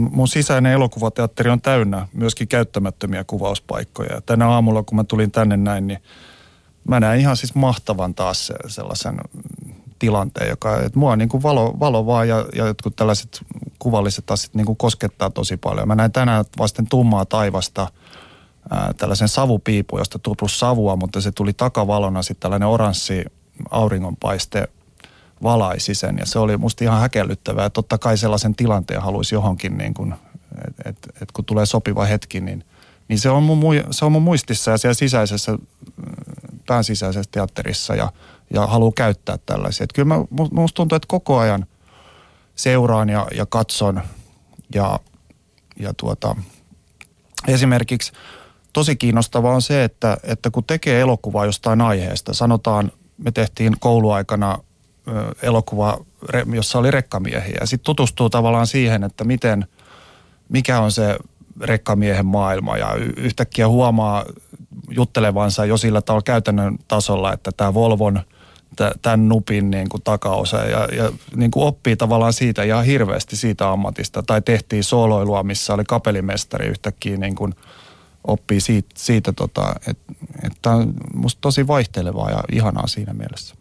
mun sisäinen elokuvateatteri on täynnä myöskin käyttämättömiä kuvauspaikkoja. Ja tänä aamulla, kun mä tulin tänne näin, niin mä näen ihan siis mahtavan taas sellaisen tilanteen, joka, että mua niin kuin valo, valo vaan ja, ja jotkut tällaiset kuvalliset asiat niin kuin koskettaa tosi paljon. Mä näin tänään vasten tummaa taivasta ää, tällaisen savupiipu, josta tuli savua, mutta se tuli takavalona sitten tällainen oranssi auringonpaiste valaisi sen ja se oli musta ihan häkellyttävää. Totta kai sellaisen tilanteen haluaisi johonkin, niin kuin, että et, et kun tulee sopiva hetki, niin, niin se, on mun, se on mun muistissa ja siellä sisäisessä, pään sisäisessä teatterissa ja, ja haluaa käyttää tällaisia. Et kyllä mä, musta tuntuu, että koko ajan seuraan ja, ja katson ja, ja tuota, esimerkiksi tosi kiinnostavaa on se, että, että kun tekee elokuvaa jostain aiheesta, sanotaan me tehtiin kouluaikana elokuva, jossa oli rekkamiehiä. Sitten tutustuu tavallaan siihen, että miten, mikä on se rekkamiehen maailma ja yhtäkkiä huomaa juttelevansa jo sillä tavalla käytännön tasolla, että tämä Volvon tämän nupin niin kuin takaosa ja, ja niin kuin oppii tavallaan siitä ihan hirveästi siitä ammatista. Tai tehtiin sooloilua, missä oli kapelimestari yhtäkkiä niin kuin oppii siitä, siitä tota, että et on musta tosi vaihtelevaa ja ihanaa siinä mielessä.